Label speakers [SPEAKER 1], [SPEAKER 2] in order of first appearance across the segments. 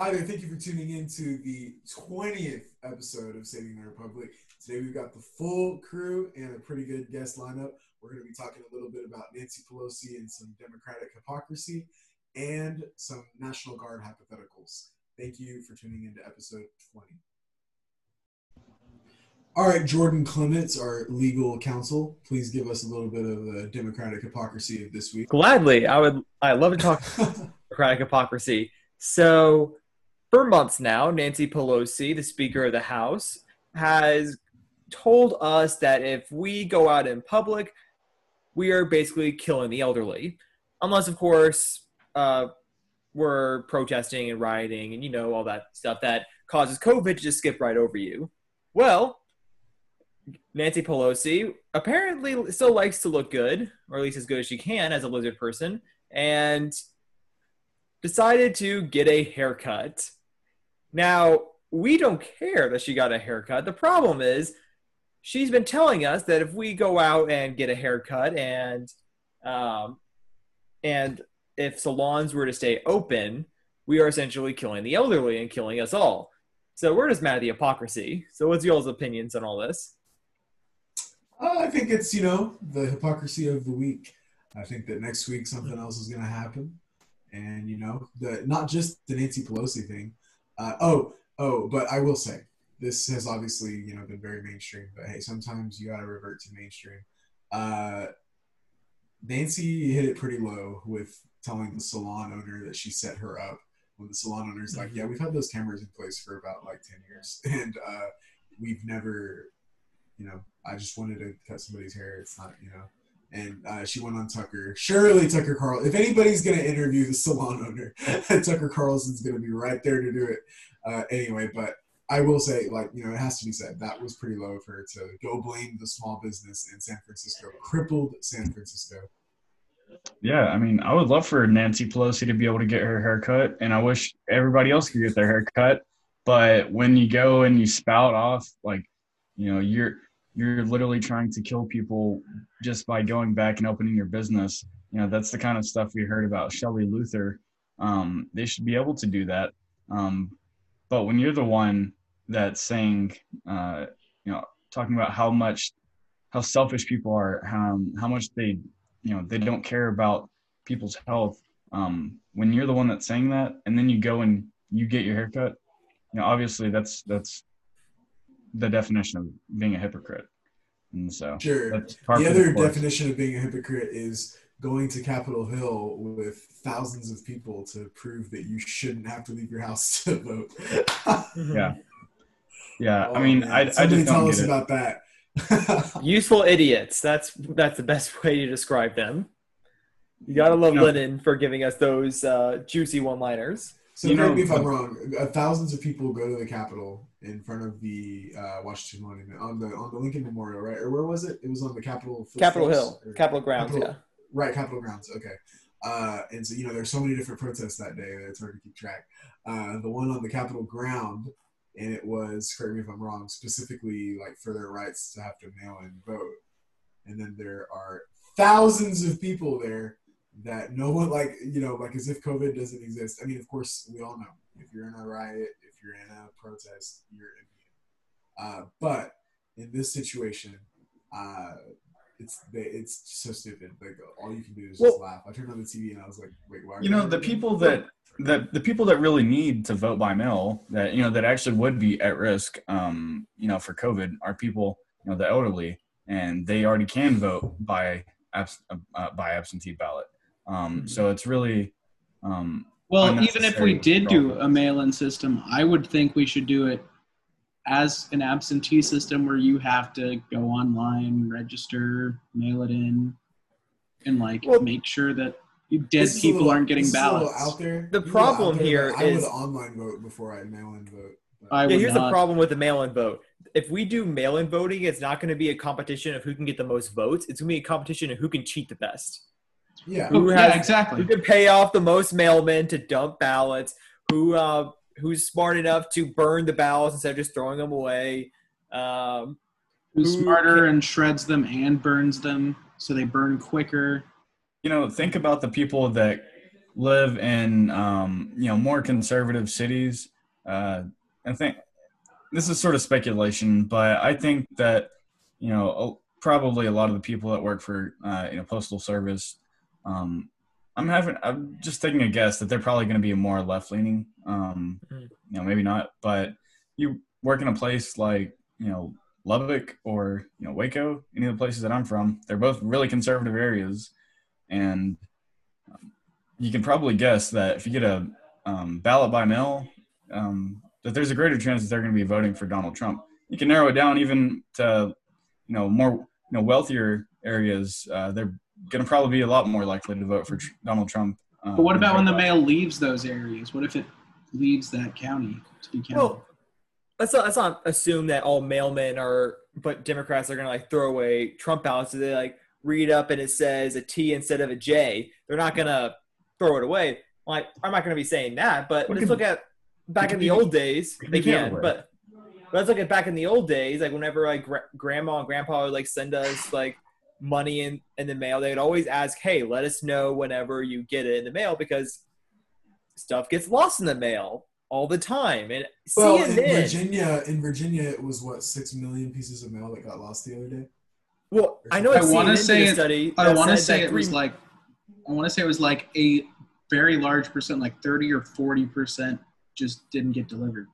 [SPEAKER 1] Hi there, thank you for tuning in to the 20th episode of Saving the Republic. Today we've got the full crew and a pretty good guest lineup. We're going to be talking a little bit about Nancy Pelosi and some Democratic hypocrisy and some National Guard hypotheticals. Thank you for tuning in to episode 20. All right, Jordan Clements, our legal counsel, please give us a little bit of the Democratic hypocrisy of this week.
[SPEAKER 2] Gladly, I would. I love to talk Democratic hypocrisy. So, for months now, Nancy Pelosi, the Speaker of the House, has told us that if we go out in public, we are basically killing the elderly. Unless, of course, uh, we're protesting and rioting and, you know, all that stuff that causes COVID to just skip right over you. Well, Nancy Pelosi apparently still likes to look good, or at least as good as she can as a lizard person, and decided to get a haircut. Now, we don't care that she got a haircut. The problem is, she's been telling us that if we go out and get a haircut and um, and if salons were to stay open, we are essentially killing the elderly and killing us all. So we're just mad at the hypocrisy. So what's y'all's opinions on all this?
[SPEAKER 1] Uh, I think it's, you know, the hypocrisy of the week. I think that next week something else is going to happen. And, you know, the, not just the Nancy Pelosi thing. Uh, oh, oh, but I will say, this has obviously, you know, been very mainstream. But hey, sometimes you got to revert to mainstream. Uh, Nancy hit it pretty low with telling the salon owner that she set her up. When the salon owner's like, "Yeah, we've had those cameras in place for about like ten years, and uh, we've never, you know, I just wanted to cut somebody's hair. It's not, you know." And uh, she went on Tucker. Surely Tucker Carl. If anybody's gonna interview the salon owner, Tucker Carlson's gonna be right there to do it. Uh, anyway, but I will say, like, you know, it has to be said that was pretty low for her to go blame the small business in San Francisco, crippled San Francisco.
[SPEAKER 3] Yeah, I mean, I would love for Nancy Pelosi to be able to get her hair cut, and I wish everybody else could get their hair cut. But when you go and you spout off, like, you know, you're you're literally trying to kill people just by going back and opening your business. You know, that's the kind of stuff we heard about Shelley Luther. Um, they should be able to do that. Um, but when you're the one that's saying, uh, you know, talking about how much, how selfish people are, how how much they you know they don't care about people's health um, when you're the one that's saying that and then you go and you get your haircut you know obviously that's that's the definition of being a hypocrite and so
[SPEAKER 1] sure the other definition of being a hypocrite is going to capitol hill with thousands of people to prove that you shouldn't have to leave your house to vote
[SPEAKER 3] yeah yeah oh, i mean man. i, I just
[SPEAKER 1] tell
[SPEAKER 3] don't
[SPEAKER 1] us
[SPEAKER 3] get
[SPEAKER 1] about it. that
[SPEAKER 2] Useful idiots. That's that's the best way to describe them. You gotta love you know, Lenin for giving us those uh, juicy one-liners.
[SPEAKER 1] So
[SPEAKER 3] you
[SPEAKER 1] correct me if I'm wrong. Uh, thousands of people go to the Capitol in front of the uh, Washington Monument on the on the Lincoln Memorial, right? Or where was it? It was on the Capitol.
[SPEAKER 2] Capitol Hill, Capitol Grounds, Capitol, yeah.
[SPEAKER 1] Right, Capitol Grounds. Okay. Uh, and so you know, there's so many different protests that day that it's hard to keep track. Uh, the one on the Capitol ground and it was correct me if I'm wrong, specifically like for their rights to have to mail in vote. And then there are thousands of people there that no one like you know like as if COVID doesn't exist. I mean, of course, we all know if you're in a riot, if you're in a protest, you're immune. Uh, but in this situation, uh, it's it's so stupid. Like all you can do is just well, laugh. I turned on the TV and I was like, wait, why?
[SPEAKER 3] You know, the people that the the people that really need to vote by mail that you know that actually would be at risk um you know for covid are people you know the elderly and they already can vote by abs- uh, by absentee ballot um so it's really um
[SPEAKER 4] well even if we did do a mail-in system i would think we should do it as an absentee system where you have to go online register mail it in and like well, make sure that dead people little, aren't getting ballots.
[SPEAKER 1] out there.
[SPEAKER 2] The problem there, here
[SPEAKER 1] I
[SPEAKER 2] is
[SPEAKER 1] would online vote before I mail in vote.
[SPEAKER 2] I yeah, here's not. the problem with the mail-in vote. If we do mail-in voting, it's not going to be a competition of who can get the most votes. It's going to be a competition of who can cheat the best.
[SPEAKER 1] Yeah,
[SPEAKER 2] who
[SPEAKER 4] has, yeah, exactly.
[SPEAKER 2] Who can pay off the most mailmen to dump ballots? Who uh, who's smart enough to burn the ballots instead of just throwing them away? Um,
[SPEAKER 4] who's who smarter can, and shreds them and burns them so they burn quicker?
[SPEAKER 3] you know, think about the people that live in um, you know more conservative cities. Uh, I think this is sort of speculation, but I think that you know probably a lot of the people that work for uh, you know postal service. Um, I'm having I'm just taking a guess that they're probably going to be more left leaning. Um,
[SPEAKER 2] Mhm.
[SPEAKER 3] You know, maybe not, but you work in a place like you know Lubbock or you know Waco, any of the places that I'm from, they're both really conservative areas, and um, you can probably guess that if you get a um, ballot by mail, um, that there's a greater chance that they're going to be voting for Donald Trump. You can narrow it down even to you know more you know wealthier areas. Uh, they're going to probably be a lot more likely to vote for tr- Donald Trump. Uh,
[SPEAKER 4] But what about when the mail leaves those areas? What if it leaves that county to be counted?
[SPEAKER 2] Well, let's not let's not assume that all mailmen are, but Democrats are gonna like throw away Trump ballots. So they like read up and it says a T instead of a J. They're not gonna throw it away. Like I'm not gonna be saying that, but
[SPEAKER 3] What
[SPEAKER 2] let's
[SPEAKER 3] could-
[SPEAKER 2] look at back in the
[SPEAKER 3] be-
[SPEAKER 2] old days.
[SPEAKER 3] could
[SPEAKER 2] They can,
[SPEAKER 3] other way.
[SPEAKER 2] but but let's look at back in the old days. Like whenever like gra- grandma and grandpa would like send us like money in in the mail, they'd always ask, "Hey, let us know whenever you get it in the mail because stuff gets lost in the mail." All the time, and
[SPEAKER 1] Well, in
[SPEAKER 2] CNN.
[SPEAKER 1] Virginia, in Virginia, it was what six million pieces of mail that got lost the other day.
[SPEAKER 2] Well, I know
[SPEAKER 4] I
[SPEAKER 2] it's
[SPEAKER 4] wanna
[SPEAKER 2] CNN
[SPEAKER 4] say
[SPEAKER 2] a
[SPEAKER 4] it-
[SPEAKER 2] study.
[SPEAKER 4] I want to say it was like, I want to say it was like a very large percent, like 30 or 40 percent, just didn't get delivered.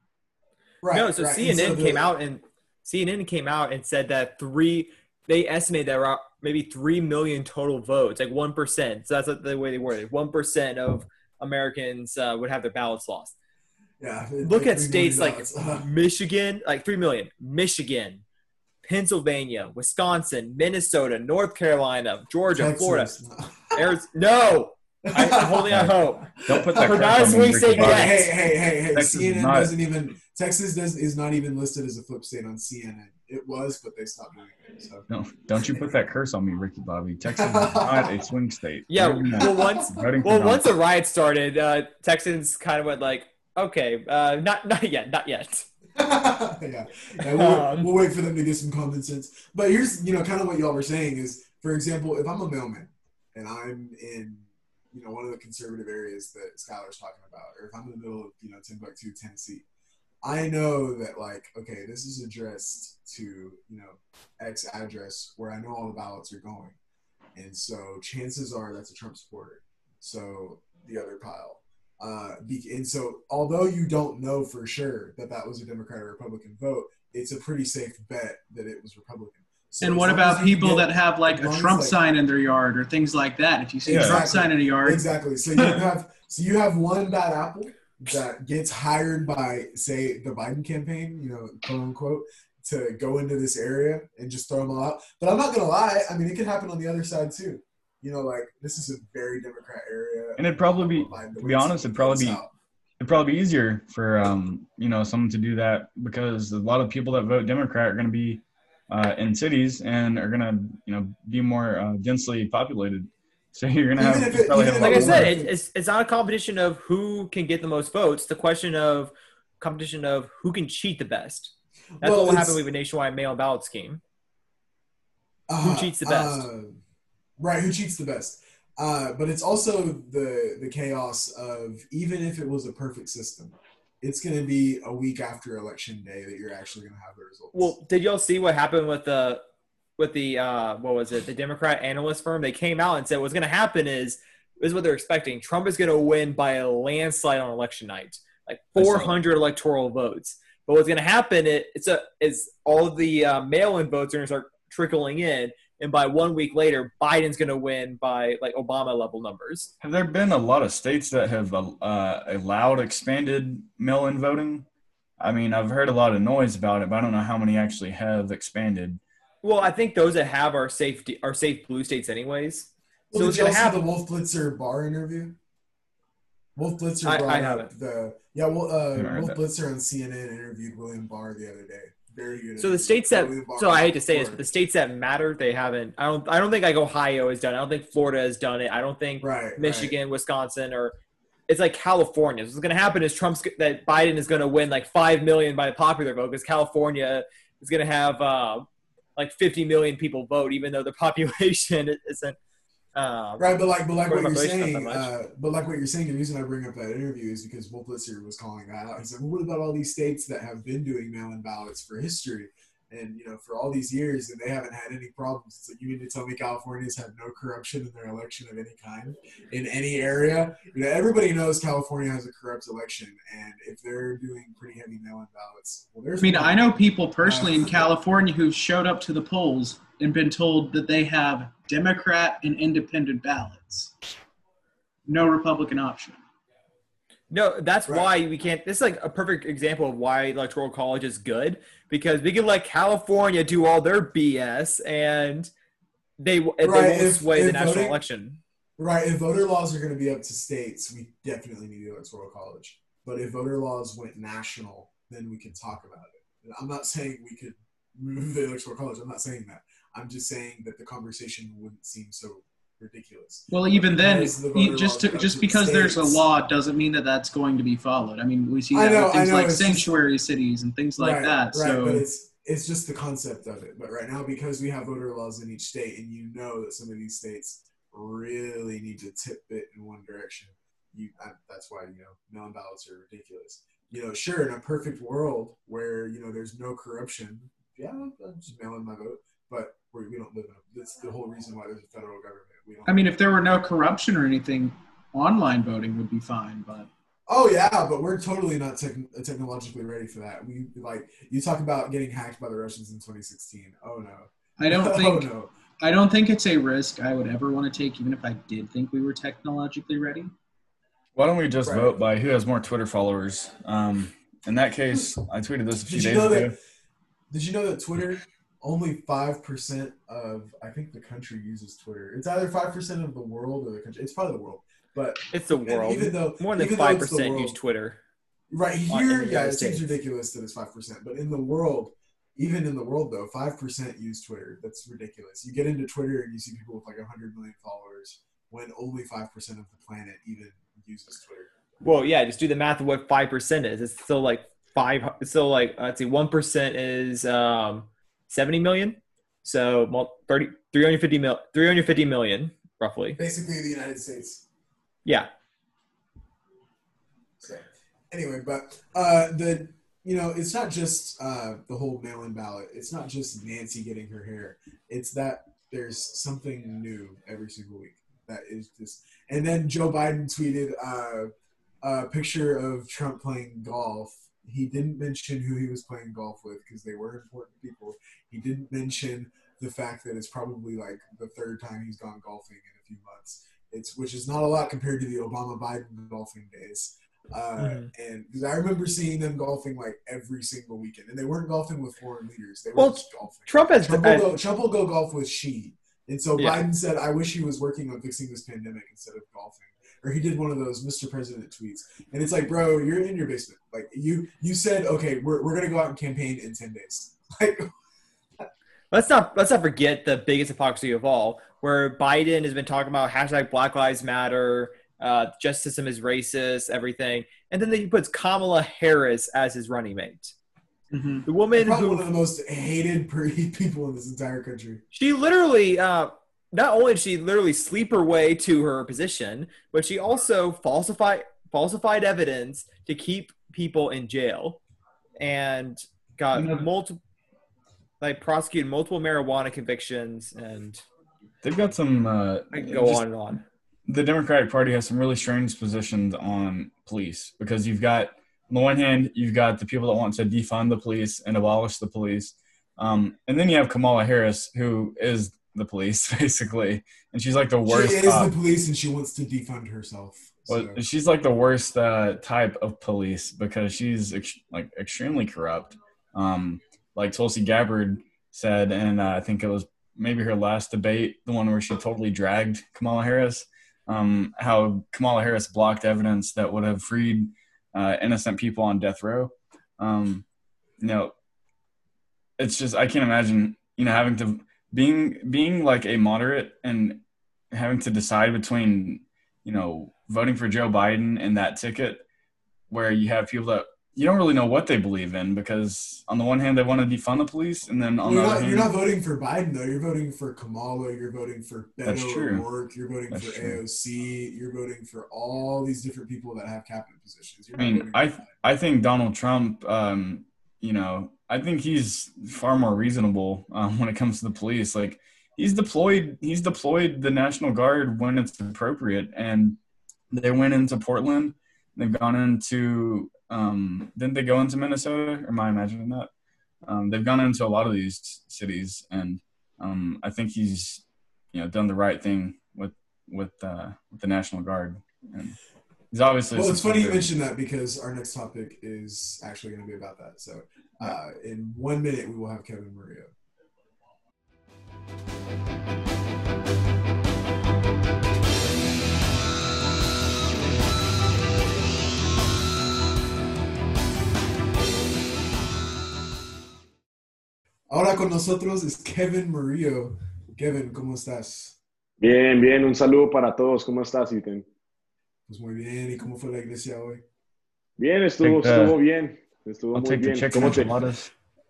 [SPEAKER 1] Right.
[SPEAKER 2] no. So
[SPEAKER 1] right.
[SPEAKER 2] CNN
[SPEAKER 1] so
[SPEAKER 2] came out and CNN came out and said that three. They estimate there are maybe three million total votes, like one percent. So that's the way they worded. One percent of Americans uh, would have their ballots lost.
[SPEAKER 1] Yeah.
[SPEAKER 2] Look at states like. Michigan, like three million. Michigan, Pennsylvania, Wisconsin, Minnesota, North Carolina, Georgia, Florida,
[SPEAKER 1] Texas.
[SPEAKER 2] Arizona. No, I, I'm holding out hope.
[SPEAKER 3] Don't put that
[SPEAKER 2] For
[SPEAKER 3] curse
[SPEAKER 2] nice
[SPEAKER 3] on me,
[SPEAKER 2] weeks
[SPEAKER 3] Ricky
[SPEAKER 2] they
[SPEAKER 3] Bobby.
[SPEAKER 2] get.
[SPEAKER 1] Hey, hey, hey, hey!
[SPEAKER 3] Texas
[SPEAKER 1] CNN
[SPEAKER 3] not-
[SPEAKER 1] doesn't even Texas does is not even listed as a flip state on CNN. It was, but they stopped doing it. So
[SPEAKER 3] No, don't you put that curse on me, Ricky Bobby. Texas is not a swing state.
[SPEAKER 2] Yeah, well, once
[SPEAKER 3] voting
[SPEAKER 2] Well, once the riot started, uh, Texans kind of went like, "Okay, uh, not not yet, not yet."
[SPEAKER 1] yeah, yeah we'll,
[SPEAKER 2] Um,
[SPEAKER 1] we'll wait for them to get some common sense. But here's, you know, kind of what y'all were saying is, for example, if I'm a mailman and I'm in, you know, one of the conservative areas that Skylar's talking about, or if I'm in the middle of, you know, Timbuktu, Tennessee, I know that like, okay, this is addressed to, you know, X address where I know all the ballots are going, and so chances are that's a Trump supporter. So the other pile. Uh, be- and so, although you don't know for sure that that was a Democrat or Republican vote, it's a pretty safe bet that it was Republican. So
[SPEAKER 4] and what about people
[SPEAKER 1] get-
[SPEAKER 4] that have like a Trump
[SPEAKER 1] like-
[SPEAKER 4] sign in their yard or things like that? If you see a Trump
[SPEAKER 1] Exactly.
[SPEAKER 4] sign in a yard,
[SPEAKER 1] exactly? So you have so you have one bad apple that gets hired by say the Biden campaign, you know, quote unquote, to go into this area and just throw them all out. But I'm not gonna lie, I mean, it could happen on the other side too. You know, like this is a very Democrat area.
[SPEAKER 3] And it'd probably be, to be honest, it'd probably be
[SPEAKER 1] out.
[SPEAKER 3] it'd probably be easier for um, you know someone to do that because a lot of people that vote Democrat are going to be uh, in cities and are going to you know be more uh, densely populated. So you're going to have
[SPEAKER 1] if it-
[SPEAKER 3] probably have
[SPEAKER 2] Like I said, it, it's it's not a competition of who can get the most votes. The question of competition of who can cheat the best. That's
[SPEAKER 1] Well,
[SPEAKER 2] what will happen with a nationwide mail ballot scheme.
[SPEAKER 1] Uh,
[SPEAKER 2] cheats the best?
[SPEAKER 1] uh, right, who cheats the best? Uh, but it's also the the chaos of even if it was a perfect system, it's going to be a week after election day that you're actually going to have the results.
[SPEAKER 2] Well, did y'all see what happened with the with the uh, what was it? The Democrat analyst firm. They came out and said what's going to happen is this is what they're expecting. Trump is going to win by a landslide on election night, like 400 electoral votes. But what's going to happen is it's a is all the uh, mail-in votes are going to start trickling in, and by one week later, Biden's going to win by like Obama level numbers.
[SPEAKER 3] Have there been a lot of states that have uh, allowed expanded mail-in voting? I mean, I've heard a lot of noise about it, but I don't know how many actually have expanded.
[SPEAKER 2] Well, I think those that have are safe are safe blue states anyways.
[SPEAKER 1] Well,
[SPEAKER 2] so
[SPEAKER 1] did
[SPEAKER 2] it's
[SPEAKER 1] you
[SPEAKER 2] going
[SPEAKER 1] all
[SPEAKER 2] to
[SPEAKER 1] see the Wolf Blitzer Barr interview? Wolf Blitzer
[SPEAKER 2] I-
[SPEAKER 1] brought
[SPEAKER 2] I
[SPEAKER 1] up
[SPEAKER 2] haven't.
[SPEAKER 1] the yeah. Well, uh, Wolf
[SPEAKER 3] that.
[SPEAKER 1] Blitzer on CNN interviewed William Barr the other day. Very good.
[SPEAKER 2] So the states that so I hate to say this, but the states that matter, they haven't. I don't. I don't think like Ohio has done. it. I don't think Florida has done it. I don't think
[SPEAKER 1] right, right.
[SPEAKER 2] Michigan, Wisconsin, or it's like California. So what's going to happen is Trump's that Biden is going to win like five million by the popular vote because California is going to have uh, like fifty million people vote, even though the population isn't. Um,
[SPEAKER 1] Right, but like, but like what you're
[SPEAKER 2] population not that
[SPEAKER 1] saying, uh, but like what you're saying, the reason I bring up that interview is because Wolf Blitzer was calling that out. He said, well, "What about all these states that have been doing mail-in ballots for history, and you know, for all these years, and they haven't had any problems? It's like you mean to tell me California's had no corruption in their election of any kind in any area? You know, everybody knows California has a corrupt election, and if they're doing pretty heavy mail-in ballots, well, there's
[SPEAKER 4] I mean, I know people personally in
[SPEAKER 1] Uh,
[SPEAKER 4] California who've showed up to the polls and been told that they have Democrat and independent ballots. No Republican option.
[SPEAKER 2] No, that's
[SPEAKER 1] Right.
[SPEAKER 2] why we can't. This is like a perfect example of why electoral college is good because we can let California do all their BS and they they
[SPEAKER 1] Right,
[SPEAKER 2] won't
[SPEAKER 1] if-
[SPEAKER 2] sway the national
[SPEAKER 1] voting-
[SPEAKER 2] election.
[SPEAKER 1] Right. If voter laws are going to be up to states, we definitely need the electoral college. But if voter laws went national, then we can talk about it. And I'm not saying we could move the electoral college. I'm not saying that. I'm just saying that the conversation wouldn't seem so ridiculous.
[SPEAKER 4] Well, even then,
[SPEAKER 1] the
[SPEAKER 4] just to, just because there's a law doesn't mean that that's going to be followed. I mean, we see that
[SPEAKER 1] know,
[SPEAKER 4] with things
[SPEAKER 1] know,
[SPEAKER 4] like
[SPEAKER 1] it's just-
[SPEAKER 4] sanctuary cities and things like
[SPEAKER 1] right,
[SPEAKER 4] that.
[SPEAKER 1] Right.
[SPEAKER 4] so
[SPEAKER 1] But it's it's just the concept of it. But right now, because we have voter laws in each state, and you know that some of these states really need to tip it in one direction, you I, that's why you know mail-in ballots are ridiculous. You know, sure, in a perfect world where you know there's no corruption, yeah, I'm just mailing my vote. But we we don't live in. A, that's the whole reason why there's a federal government. We don't.
[SPEAKER 4] I mean, if there were no corruption or anything, online voting would be fine. But
[SPEAKER 1] Oh yeah, but we're totally not tech technologically ready for that. We like you talk about getting hacked by the Russians in 2016. Oh no.
[SPEAKER 4] I don't think.
[SPEAKER 1] oh
[SPEAKER 4] think
[SPEAKER 1] no.
[SPEAKER 4] I don't think it's a risk I would ever want to take, even if I did think we were technologically ready.
[SPEAKER 3] Why don't we just
[SPEAKER 1] Right.
[SPEAKER 3] vote by who has more Twitter followers? Um, in that case, I tweeted this a few
[SPEAKER 1] Did you
[SPEAKER 3] days
[SPEAKER 1] know
[SPEAKER 3] ago.
[SPEAKER 1] that? Did you know that Twitter only five percent of I think the country uses Twitter. It's either five percent of the world or the country. It's probably the world, but
[SPEAKER 2] It's the world.
[SPEAKER 1] even though
[SPEAKER 2] More than
[SPEAKER 1] even though
[SPEAKER 2] five
[SPEAKER 1] it's the
[SPEAKER 2] percent
[SPEAKER 1] world-
[SPEAKER 2] use Twitter.
[SPEAKER 1] right here, yeah, it seems ridiculous that it's five percent. But in the world, even in the world though, five percent use Twitter. That's ridiculous. You get into Twitter and you see people with like hundred million followers when only five percent of the planet even uses Twitter.
[SPEAKER 2] Well, yeah, just do the math of what five percent is. It's still like five. It's still like let's see, one percent is um, seventy million. So mul- 30, 350 mil, 350 million roughly.
[SPEAKER 1] Basically, the United States.
[SPEAKER 2] Yeah,
[SPEAKER 1] So anyway, but uh, the you know it's not just uh, the whole mail-in ballot. It's not just Nancy getting her hair. It's that there's something new every single week. That is just. And then Joe Biden tweeted uh, a picture of Trump playing golf. He didn't mention who he was playing golf with because they were important people. He didn't mention the fact that it's probably like the third time he's gone golfing in a few months. It's which is not a lot compared to the Obama Biden golfing days. Uh,
[SPEAKER 2] Mhm.
[SPEAKER 1] And because I remember seeing them golfing like every single weekend, and they weren't golfing with foreign leaders; they were
[SPEAKER 2] Well,
[SPEAKER 1] just golfing.
[SPEAKER 2] Trump has.
[SPEAKER 1] Trump will, go, Trump will go golf with she, and so
[SPEAKER 2] Yeah.
[SPEAKER 1] Biden said, "I wish he was working on fixing this pandemic instead of golfing." Or he did one of those Mr. President tweets, and it's like, bro, you're in your basement. Like you, you said, okay, we're, we're gonna go out and campaign in ten days. Like,
[SPEAKER 2] let's not let's not forget the biggest hypocrisy of all, where Biden has been talking about hashtag Black Lives Matter, uh, justice system is racist, everything, and then he puts Kamala Harris as his running mate.
[SPEAKER 4] Mhm.
[SPEAKER 2] The woman
[SPEAKER 1] probably one of the most hated per- people in this entire country.
[SPEAKER 2] she literally uh, not only did she literally sleep her way to her position, but she also falsified falsified evidence to keep people in jail, and got
[SPEAKER 3] You know-
[SPEAKER 2] multiple like prosecuted multiple marijuana convictions, and
[SPEAKER 3] They've got some. Uh,
[SPEAKER 2] I can go
[SPEAKER 3] just-
[SPEAKER 2] on and on.
[SPEAKER 3] the Democratic Party has some really strange positions on police because you've got, on the one hand, you've got the people that want to defund the police and abolish the police. Um, and then you have Kamala Harris, who is the police, basically. And she's like the worst.
[SPEAKER 1] she is
[SPEAKER 3] cop.
[SPEAKER 1] the police, and she wants to defund herself. So.
[SPEAKER 3] Well, she's like the worst uh, type of police because she's ex- like extremely corrupt. Um, like Tulsi Gabbard said, and uh, I think it was maybe her last debate, the one where she totally dragged Kamala Harris. Um, how Kamala Harris blocked evidence that would have freed uh, innocent people on death row. Um, you know, it's just I can't imagine you know having to being being like a moderate and having to decide between you know voting for Joe Biden and that ticket where you have people that you don't really know what they believe in because on the one hand they want to defund the police, and then on the
[SPEAKER 1] you're,
[SPEAKER 3] other
[SPEAKER 1] not,
[SPEAKER 3] hand,
[SPEAKER 1] you're not voting for Biden though. You're voting for Kamala. You're voting for Beto. O'Rourke. You're voting
[SPEAKER 3] That's
[SPEAKER 1] for
[SPEAKER 3] true.
[SPEAKER 1] AOC. You're voting for all these different people that have cabinet positions. You're
[SPEAKER 3] I mean, I. I think Donald Trump, um, you know, I think he's far more reasonable um, when it comes to the police. Like he's deployed, he's deployed the National Guard when it's appropriate, and they went into Portland. They've gone into, um, didn't they go into Minnesota? Or am I imagining that? Um, they've gone into a lot of these cities, and um, I think he's, you know, done the right thing with with, uh, with the National Guard. And he's obviously.
[SPEAKER 1] Well, it's funny you
[SPEAKER 3] supporter.
[SPEAKER 1] mentioned that because our next topic is actually going to be about that. So, uh, in one minute, we will have Kevin Murillo. Ahora con nosotros es Kevin Murillo. Kevin, ¿cómo estás?
[SPEAKER 5] Bien, bien, un saludo para todos. ¿Cómo estás, Ethan?
[SPEAKER 1] Pues muy bien. ¿Y cómo fue la iglesia hoy?
[SPEAKER 5] Bien, estuvo,
[SPEAKER 3] Take the-
[SPEAKER 5] estuvo bien. Estuvo
[SPEAKER 3] I'll
[SPEAKER 5] muy bien.
[SPEAKER 3] chicken
[SPEAKER 5] ¿Cómo te,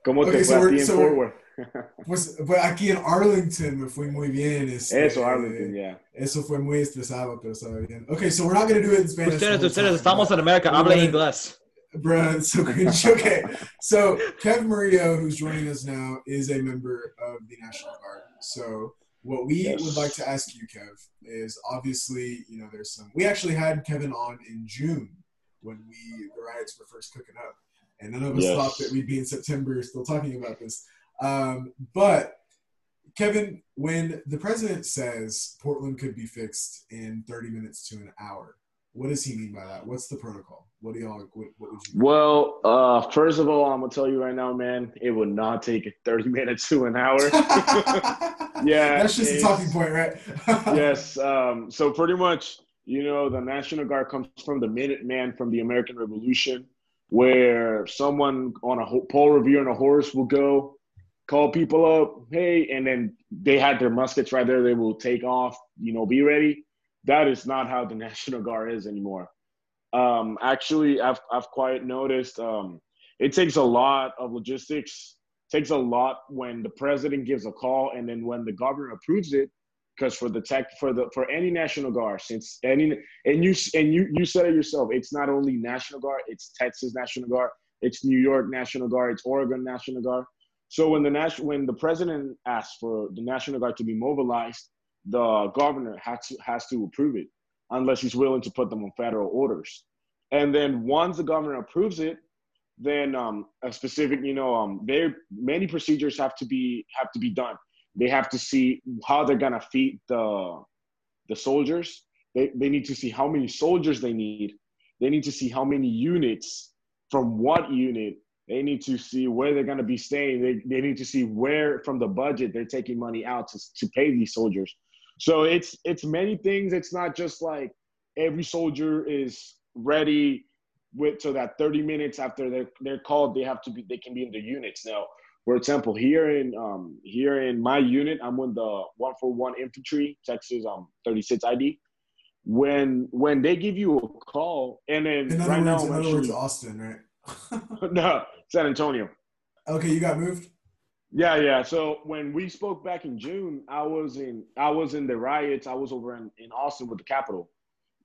[SPEAKER 5] cómo te
[SPEAKER 1] Okay,
[SPEAKER 5] fue
[SPEAKER 1] so
[SPEAKER 5] a ti en
[SPEAKER 1] so we're-
[SPEAKER 5] Fort Worth?
[SPEAKER 1] Pues, pues aquí en Arlington me fue muy bien. este,
[SPEAKER 5] Eso, Arlington, yeah.
[SPEAKER 1] Eso fue muy estresado, pero estaba bien. Okay, so we're not going to do it in Spanish.
[SPEAKER 2] Ustedes, ustedes,
[SPEAKER 1] time,
[SPEAKER 2] estamos en América,
[SPEAKER 1] we're
[SPEAKER 2] hablen inglés.
[SPEAKER 1] Bruh, so cringe. Okay, so Kev Murillo, who's joining us now, is a member of the National Guard. So what we
[SPEAKER 5] Yes.
[SPEAKER 1] would like to ask you, Kev, is obviously, you know, there's some. We actually had Kevin on in June when we the riots were first cooking up, and none of us
[SPEAKER 5] Yes.
[SPEAKER 1] thought that we'd be in September still talking about this. Um, but Kevin, when the president says Portland could be fixed in 30 minutes to an hour, what does he mean by that? What's the protocol? What do y'all? What, what would you?
[SPEAKER 5] Well, uh, first of all, I'm gonna tell you right now, man, it would not take 30 minutes to an hour. Yeah,
[SPEAKER 1] that's just a talking point, right?
[SPEAKER 5] yes. Um, so pretty much, you know, the National Guard comes from the Minuteman from the American Revolution, where someone on a ho- Paul Revere on a horse will go, call people up, hey, and then they had their muskets right there. They will take off, you know, be ready. That is not how the National Guard is anymore. Um, actually, I've I've quite noticed. Um, it takes a lot of logistics. Takes a lot when the president gives a call, and then when the governor approves it because for the tech for the for any national guard since any and you and you you said it yourself it's not only national guard it's texas national guard it's new york national guard it's oregon national guard so when the national when the president asks for the national guard to be mobilized the governor has to has to approve it unless he's willing to put them on federal orders and then once the governor approves it then um, a specific you know um, there many procedures have to be have to be done they have to see how they're gonna feed the the soldiers. They they need to see how many soldiers they need. They need to see how many units from what unit. They need to see where they're gonna be staying. They they need to see where from the budget they're taking money out to to pay these soldiers. So it's it's many things. It's not just like every soldier is ready with so that 30 minutes after they're they're called they have to be they can be in the units now for example, here in um, here in my unit, I'm with the one for one infantry, Texas um 36 ID. When when they give you a call, and then
[SPEAKER 1] in other
[SPEAKER 5] right
[SPEAKER 1] words,
[SPEAKER 5] now,
[SPEAKER 1] in other words, Austin, right?
[SPEAKER 5] no, San Antonio.
[SPEAKER 1] okay, you got moved.
[SPEAKER 5] Yeah, yeah. So when we spoke back in June, I was in I was in the riots. I was over in, in Austin with the Capitol.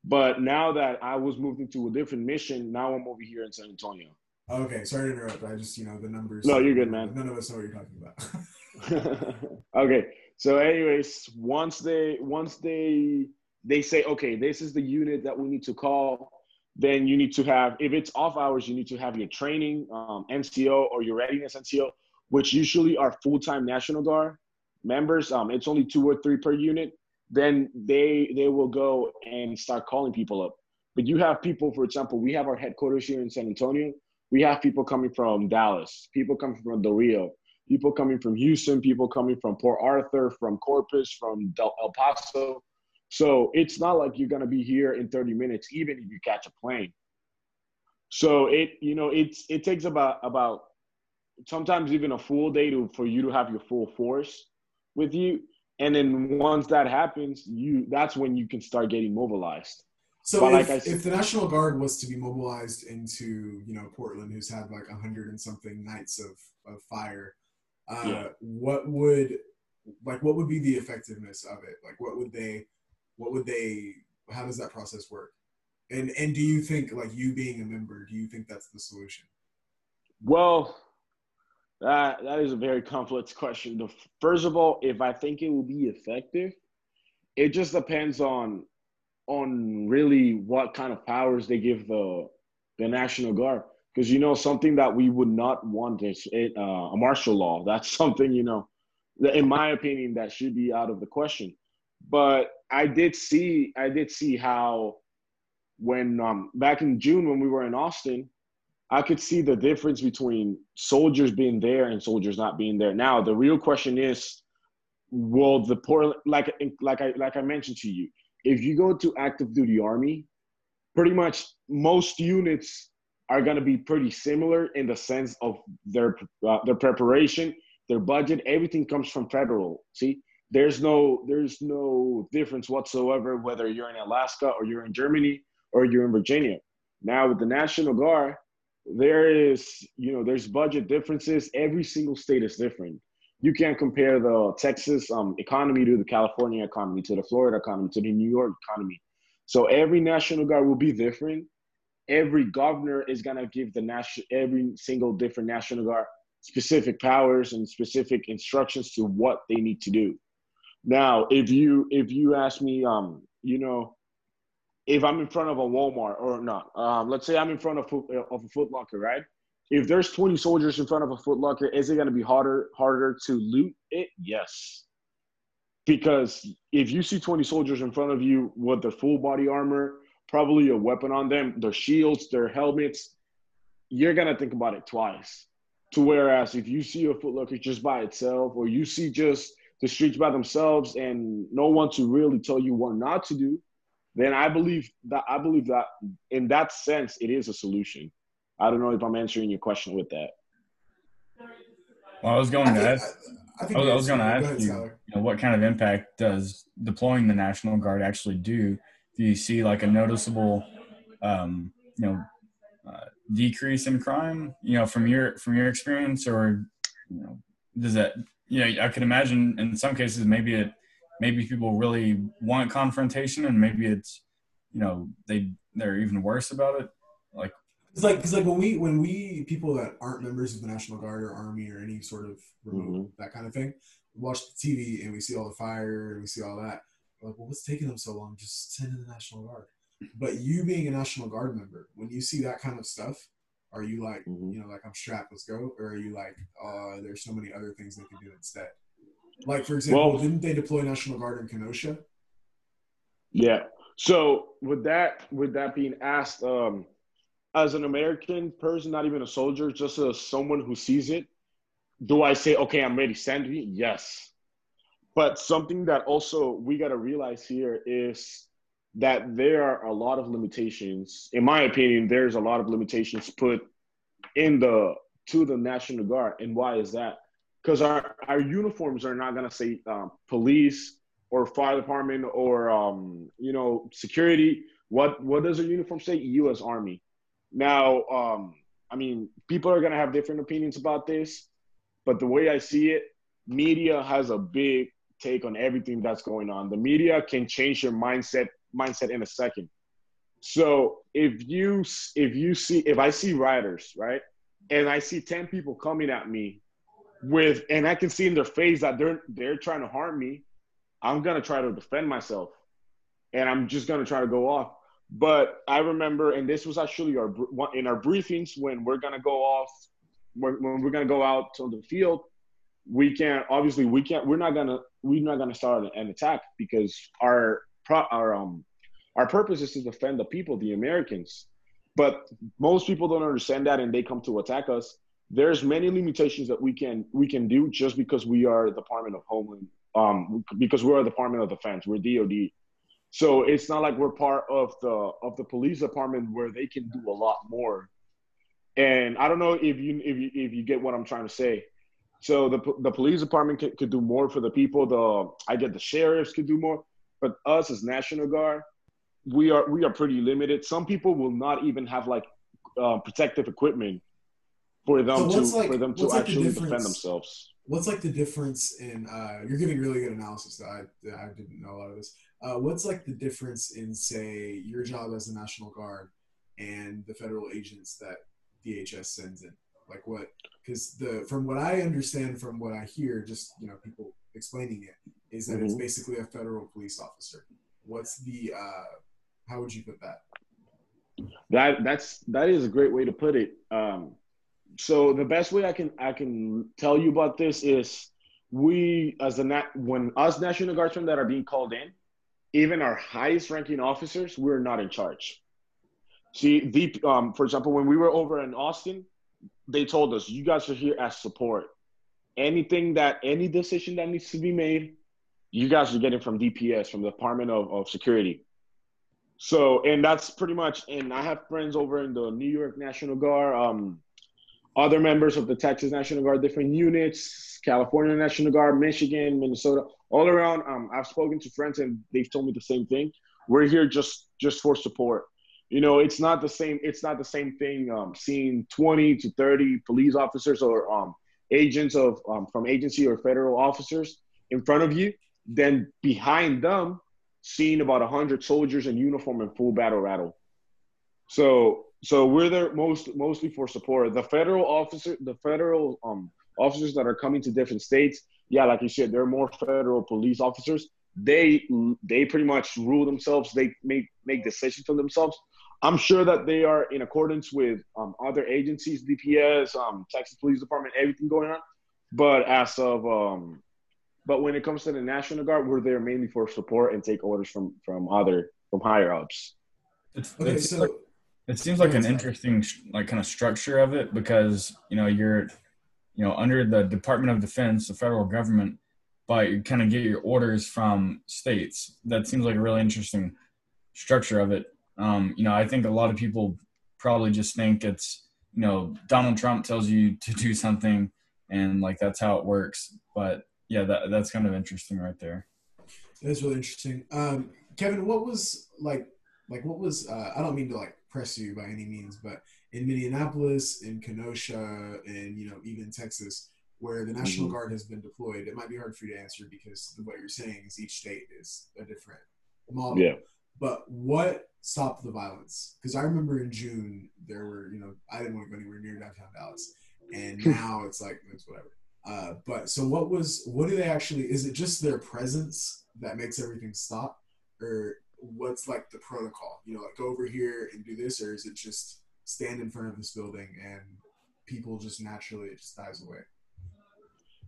[SPEAKER 5] But now that I was moved into a different mission, now I'm over here in San Antonio.
[SPEAKER 1] Okay, sorry to interrupt. I just, you know, the numbers.
[SPEAKER 5] No, you're good, man.
[SPEAKER 1] None of us know what you're talking about.
[SPEAKER 5] okay. So, anyways, once they once they they say, okay, this is the unit that we need to call, then you need to have, if it's off hours, you need to have your training um, NCO or your readiness NCO, which usually are full time National Guard members. Um, it's only two or three per unit. Then they they will go and start calling people up. But you have people, for example, we have our headquarters here in San Antonio. We have people coming from Dallas, people coming from Del Rio, people coming from Houston, people coming from Port Arthur, from Corpus, from Del- El Paso. So it's not like you're gonna be here in 30 minutes, even if you catch a plane. So it, you know, it's it takes about about sometimes even a full day to for you to have your full force with you. And then once that happens, you that's when you can start getting mobilized.
[SPEAKER 1] So if,
[SPEAKER 5] like said-
[SPEAKER 1] if the National Guard was to be mobilized into, you know, Portland, who's had like a hundred and something nights of, of fire, uh,
[SPEAKER 5] Yeah.
[SPEAKER 1] what would like what would be the effectiveness of it? Like what would they what would they how does that process work? And and do you think like you being a member, do you think that's the solution?
[SPEAKER 5] Well, that that is a very complex question. First of all, if I think it will be effective, it just depends on on really what kind of powers they give the the National Guard. Because you know something that we would not want is it, uh, a martial law. That's something you know, in my opinion, that should be out of the question. But I did see I did see how when um, back in June when we were in Austin, I could see the difference between soldiers being there and soldiers not being there. Now, the real question is, will the poor like like I like I mentioned to you, if you go to active duty army, pretty much most units are going to be pretty similar in the sense of their uh, their preparation, their budget, everything comes from federal. See, there's no there's no difference whatsoever whether you're in Alaska or you're in Germany or you're in Virginia. Now with the National Guard, there is you know there's budget differences. Every single state is different. You can't compare the texas um, economy to the california economy to the florida economy to the new york economy. So every national guard will be different. Every governor is going to give the national every single different national guard specific powers and specific instructions to what they need to do. Now if you if you ask me um you know if I'm in front of a Walmart or not, um, let's say I'm in front of, Foot- of a Foot Locker, right? If there's 20 soldiers in front of a Foot Locker, is it going to be harder harder to loot it? Yes, because if you see 20 soldiers in front of you with their full body armor, probably a weapon on them, their shields, their helmets, you're gonna think about it twice. To whereas if you see a Foot Locker just by itself, or you see just the streets by themselves and no one to really tell you what not to do, then I believe that I believe that in that sense it is a solution. I don't know if I'm answering your question with that.
[SPEAKER 3] Well, I was going
[SPEAKER 1] I
[SPEAKER 3] to
[SPEAKER 1] think,
[SPEAKER 3] ask.
[SPEAKER 1] I, I think
[SPEAKER 3] I was, I was going to ask
[SPEAKER 1] ahead,
[SPEAKER 3] you, you know, what kind of impact does deploying the National Guard actually do? Do you see like a noticeable, um, you know, uh, decrease in crime? You know, from your from your experience, or you know, does that? You know, I could imagine in some cases maybe it maybe people really want confrontation, and maybe it's you know they they're even worse about it. Like,
[SPEAKER 1] It's like because like when we when we people that aren't members of the National Guard or Army or any sort of remote that kind of thing watch the TV and we see all the fire and we see all that. We're like, well, what's taking them so long? Just send in the National Guard. But you being a National Guard member, when you see that kind of stuff, are you like,
[SPEAKER 5] Mhm.
[SPEAKER 1] you know, like I'm strapped, let's go, or are you like, uh, there's so many other things they can do instead? Like for example,
[SPEAKER 5] Well-
[SPEAKER 1] didn't they deploy National Guard in Kenosha?
[SPEAKER 5] Yeah. So with that with that being asked, um, as an American person, not even a soldier, just as someone who sees it, do I say, okay, I'm ready, send me? Yes. But something that also we got to realize here is that there are a lot of limitations. In my opinion, there's a lot of limitations put in the to the National Guard. And why is that? Because our, our uniforms are not gonna say um, police or fire department or um, you know security. What what does a uniform say? U.S. Army. Now, um, I mean, people are gonna have different opinions about this, but the way I see it, media has a big take on everything that's going on. The media can change your mindset mindset in a second. So if you if you see if I see riders right, and I see ten people coming at me with, and I can see in their face that they're they're trying to harm me, I'm gonna try to defend myself, and I'm just gonna try to go off. But I remember, and this was actually our in our briefings when we're gonna go off, when, we're gonna go out to the field. We can't obviously we can't we're not gonna we're not gonna start an attack because our our um our purpose is to defend the people, the Americans. But most people don't understand that, and they come to attack us. There's many limitations that we can we can do just because we are the Department of Homeland, um, because we're a Department of Defense, we're DoD. So it's not like we're part of the of the police department where they can do a lot more. And I don't know if you if you if you get what I'm trying to say. So the the police department could, could do more for the people. The I get the sheriffs could do more, but us as National Guard, we are we are pretty limited. Some people will not even have like uh, protective equipment for them
[SPEAKER 1] So
[SPEAKER 5] to
[SPEAKER 1] like-
[SPEAKER 5] for them to
[SPEAKER 1] like the
[SPEAKER 5] actually defend themselves.
[SPEAKER 1] What's like the difference in? Uh, you're giving really good analysis. That I that I didn't know a lot of this. Uh, what's like the difference in say your job as the National Guard and the federal agents that DHS sends in? Like what? Because the from what I understand, from what I hear, just you know people explaining it, is that it's
[SPEAKER 5] Mhm.
[SPEAKER 1] basically a federal police officer. What's the? Uh, how would you put that?
[SPEAKER 5] That that's that is a great way to put it. Um, so the best way I can I can tell you about this is we as a nat when us National Guardsmen that are being called in, even our highest ranking officers, we're not in charge. See, the um, for example, when we were over in Austin, they told us you guys are here as support. Anything that any decision that needs to be made, you guys are getting from DPS, from the Department of, of Security. So, and that's pretty much. And I have friends over in the New York National Guard, um, other members of the Texas National Guard, different units, California National Guard, Michigan, Minnesota, all around. Um, I've spoken to friends and they've told me the same thing. We're here just just for support. You know, it's not the same. It's not the same thing. Um, seeing twenty to thirty police officers or um, agents of um, from agency or federal officers in front of you, then behind them seeing about 100 soldiers in uniform and full battle rattle. So so we're there most mostly for support. The federal officer, the federal um, officers that are coming to different states, yeah, like you said, they're more federal police officers. They they pretty much rule themselves. They make make decisions for themselves. I'm sure that they are in accordance with um, other agencies, DPS, um, Texas Police Department, everything going on. But as of um, but when it comes to the National Guard, we're there mainly for support and take orders from from other from higher ups.
[SPEAKER 3] It's,
[SPEAKER 1] Okay,
[SPEAKER 3] it,
[SPEAKER 1] so
[SPEAKER 3] like, it seems like an interesting like kind of structure of it because you know you're you know under the Department of Defense, the federal government, but you kind of get your orders from states. That seems like a really interesting structure of it. Um, you know, I think a lot of people probably just think it's you know Donald Trump tells you to do something and like that's how it works. But yeah, that that's kind of interesting right there.
[SPEAKER 1] That's really interesting. Um, Kevin, what was like, like what was? Uh, I don't mean to like press you by any means, but in Minneapolis, in Kenosha, and you know even Texas, where the National
[SPEAKER 5] Mhm.
[SPEAKER 1] Guard has been deployed, it might be hard for you to answer because what you're saying is each state is a different model.
[SPEAKER 5] Yeah.
[SPEAKER 1] But what stopped the violence? Because I remember in June there were, you know, I didn't want to go anywhere near downtown Dallas, and now it's like it's whatever. Uh, but so what was? What do they actually? Is it just their presence that makes everything stop, or what's like the protocol? You know, like go over here and do this, or is it just stand in front of this building and people just naturally it just dies away?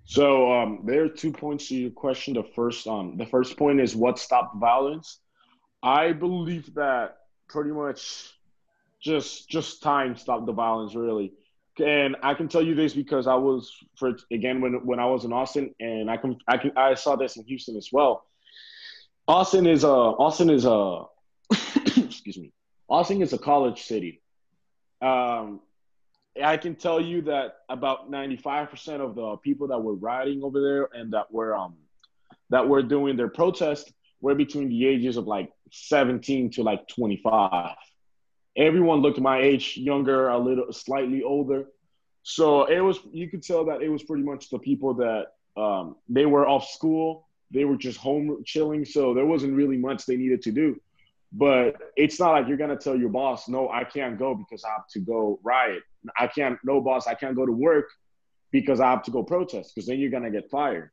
[SPEAKER 5] So um, there are two points to your question. The first, um, the first point is what stopped violence. I believe that pretty much just just time stopped the violence really. And I can tell you this because I was for again when when I was in Austin, and I can I can I saw this in Houston as well. Austin is a Austin is a excuse me. Austin is a college city. Um, I can tell you that about 95% of the people that were riding over there and that were um that were doing their protest were between the ages of like 17 to like 25. Everyone looked my age, younger, a little slightly older. So it was you could tell that it was pretty much the people that um, they were off school, they were just home chilling, so there wasn't really much they needed to do. But it's not like you're gonna tell your boss, no, I can't go because I have to go riot. I can't, no boss, I can't go to work because I have to go protest because then you're gonna get fired.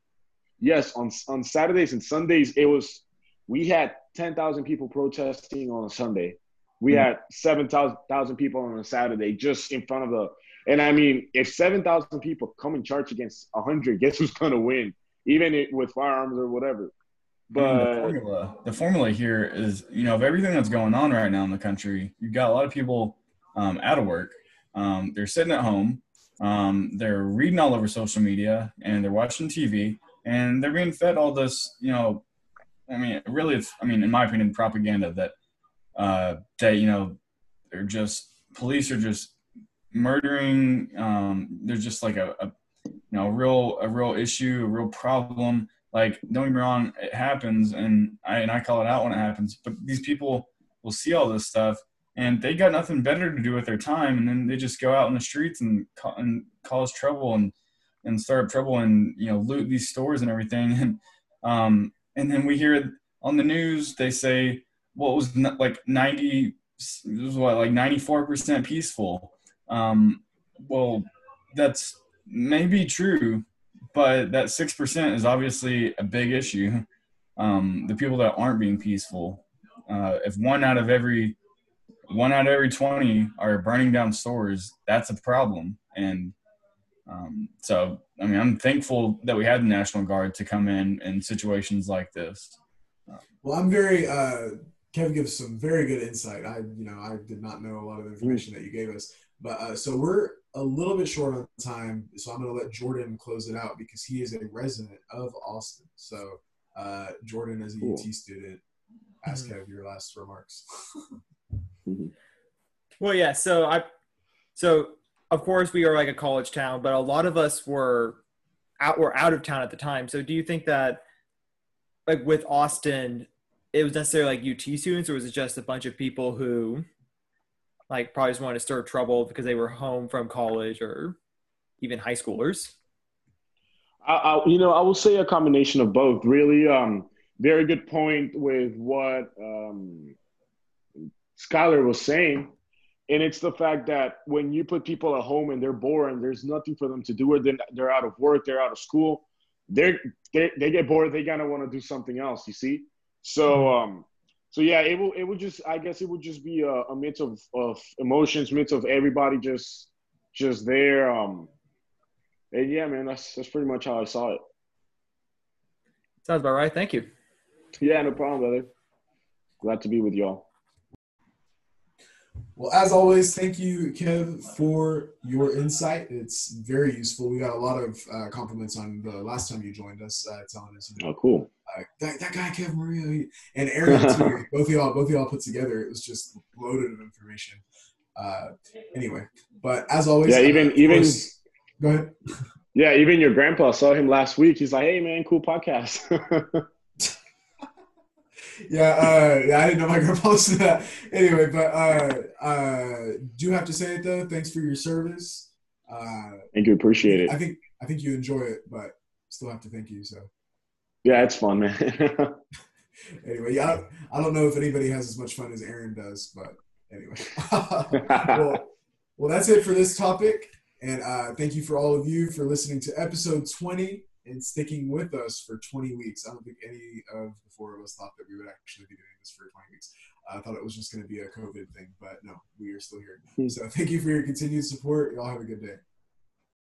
[SPEAKER 5] Yes, on on Saturdays and Sundays, it was we had ten thousand people protesting on a Sunday. We
[SPEAKER 3] Mhm.
[SPEAKER 5] had seven thousand people on a Saturday just in front of the. And I mean, if seven thousand people come and charge against hundred, guess who's gonna win? Even it, with firearms or whatever.
[SPEAKER 3] I mean, the
[SPEAKER 5] But
[SPEAKER 3] formula, the formula here is, you know, of everything that's going on right now in the country, you've got a lot of people um, out of work. Um, they're sitting at home. Um, they're reading all over social media and they're watching TV and they're being fed all this, you know, I mean, really, it's, I mean, in my opinion, propaganda that, uh, that, you know, they're just, police are just murdering. Um, there's just like a, a, you know, real, a real issue, a real problem like don't get me wrong it happens and i and i call it out when it happens but these people will see all this stuff and they got nothing better to do with their time, and then they just go out in the streets and, and cause trouble and and start up trouble and you know loot these stores and everything, and um, and then we hear on the news they say what well, was like ninety it was what like ninety four percent peaceful. Um, well, that's maybe true, but that six percent is obviously a big issue. Um, the people that aren't being peaceful. Uh, if one out of every one out of every 20 are burning down stores, that's a problem. And um, so, I mean, I'm thankful that we had the National Guard to come in in situations like this.
[SPEAKER 1] Well, I'm very, uh, Kev gives some very good insight. I, you know, I did not know a lot of the information that you gave us. But uh, so we're a little bit short on time. So I'm going to let Jordan close it out because he is a resident of Austin. So, uh, Jordan, as a cool. UT student, ask mm-hmm. Kev your last remarks.
[SPEAKER 2] Well, yeah. So I, so of course we are like a college town, but a lot of us were out were out of town at the time. So do you think that, like with Austin, it was necessarily like UT students, or was it just a bunch of people who, like, probably just wanted to stir trouble because they were home from college or even high schoolers?
[SPEAKER 5] I, I, you know, I will say a combination of both. Really, um, very good point with what um, Skylar was saying. And it's the fact that when you put people at home and they're bored and there's nothing for them to do, or then they're out of work, they're out of school, they're, they they get bored. They kind of want to do something else. You see, so mm-hmm. um, so yeah, it will it would just I guess it would just be a, a mix of of emotions, mix of everybody just just there. Um, and yeah, man, that's that's pretty much how I saw it.
[SPEAKER 2] Sounds about right. Thank you.
[SPEAKER 5] Yeah, no problem, brother. Glad to be with y'all.
[SPEAKER 1] Well, as always, thank you, Kev, for your insight. It's very useful. We got a lot of uh, compliments on the last time you joined us, uh, telling us,
[SPEAKER 5] you know, oh, cool.
[SPEAKER 1] Uh, that, that guy, Kev Murillo, and Aaron, too, both of y'all, both of y'all put together. It was just loaded of information. Uh, anyway, but as always,
[SPEAKER 5] yeah, even even
[SPEAKER 1] course, go ahead.
[SPEAKER 5] Yeah, even your grandpa saw him last week. He's like, "Hey, man, cool podcast."
[SPEAKER 1] yeah, uh, yeah, I didn't know my grandpa listened to that. Anyway, but uh, uh, do have to say it though. Thanks for your service. Uh,
[SPEAKER 5] thank you, appreciate it.
[SPEAKER 1] I think I think you enjoy it, but still have to thank you. So.
[SPEAKER 5] Yeah, it's fun, man.
[SPEAKER 1] anyway, yeah, I don't, I don't know if anybody has as much fun as Aaron does, but anyway. well, well, that's it for this topic, and uh, thank you for all of you for listening to episode twenty and sticking with us for 20 weeks. I don't think any of the four of us thought that we would actually be doing this for 20 weeks. I thought it was just going to be a COVID thing, but no, we are still here. Hmm. So thank you for your continued support. Y'all have a good day.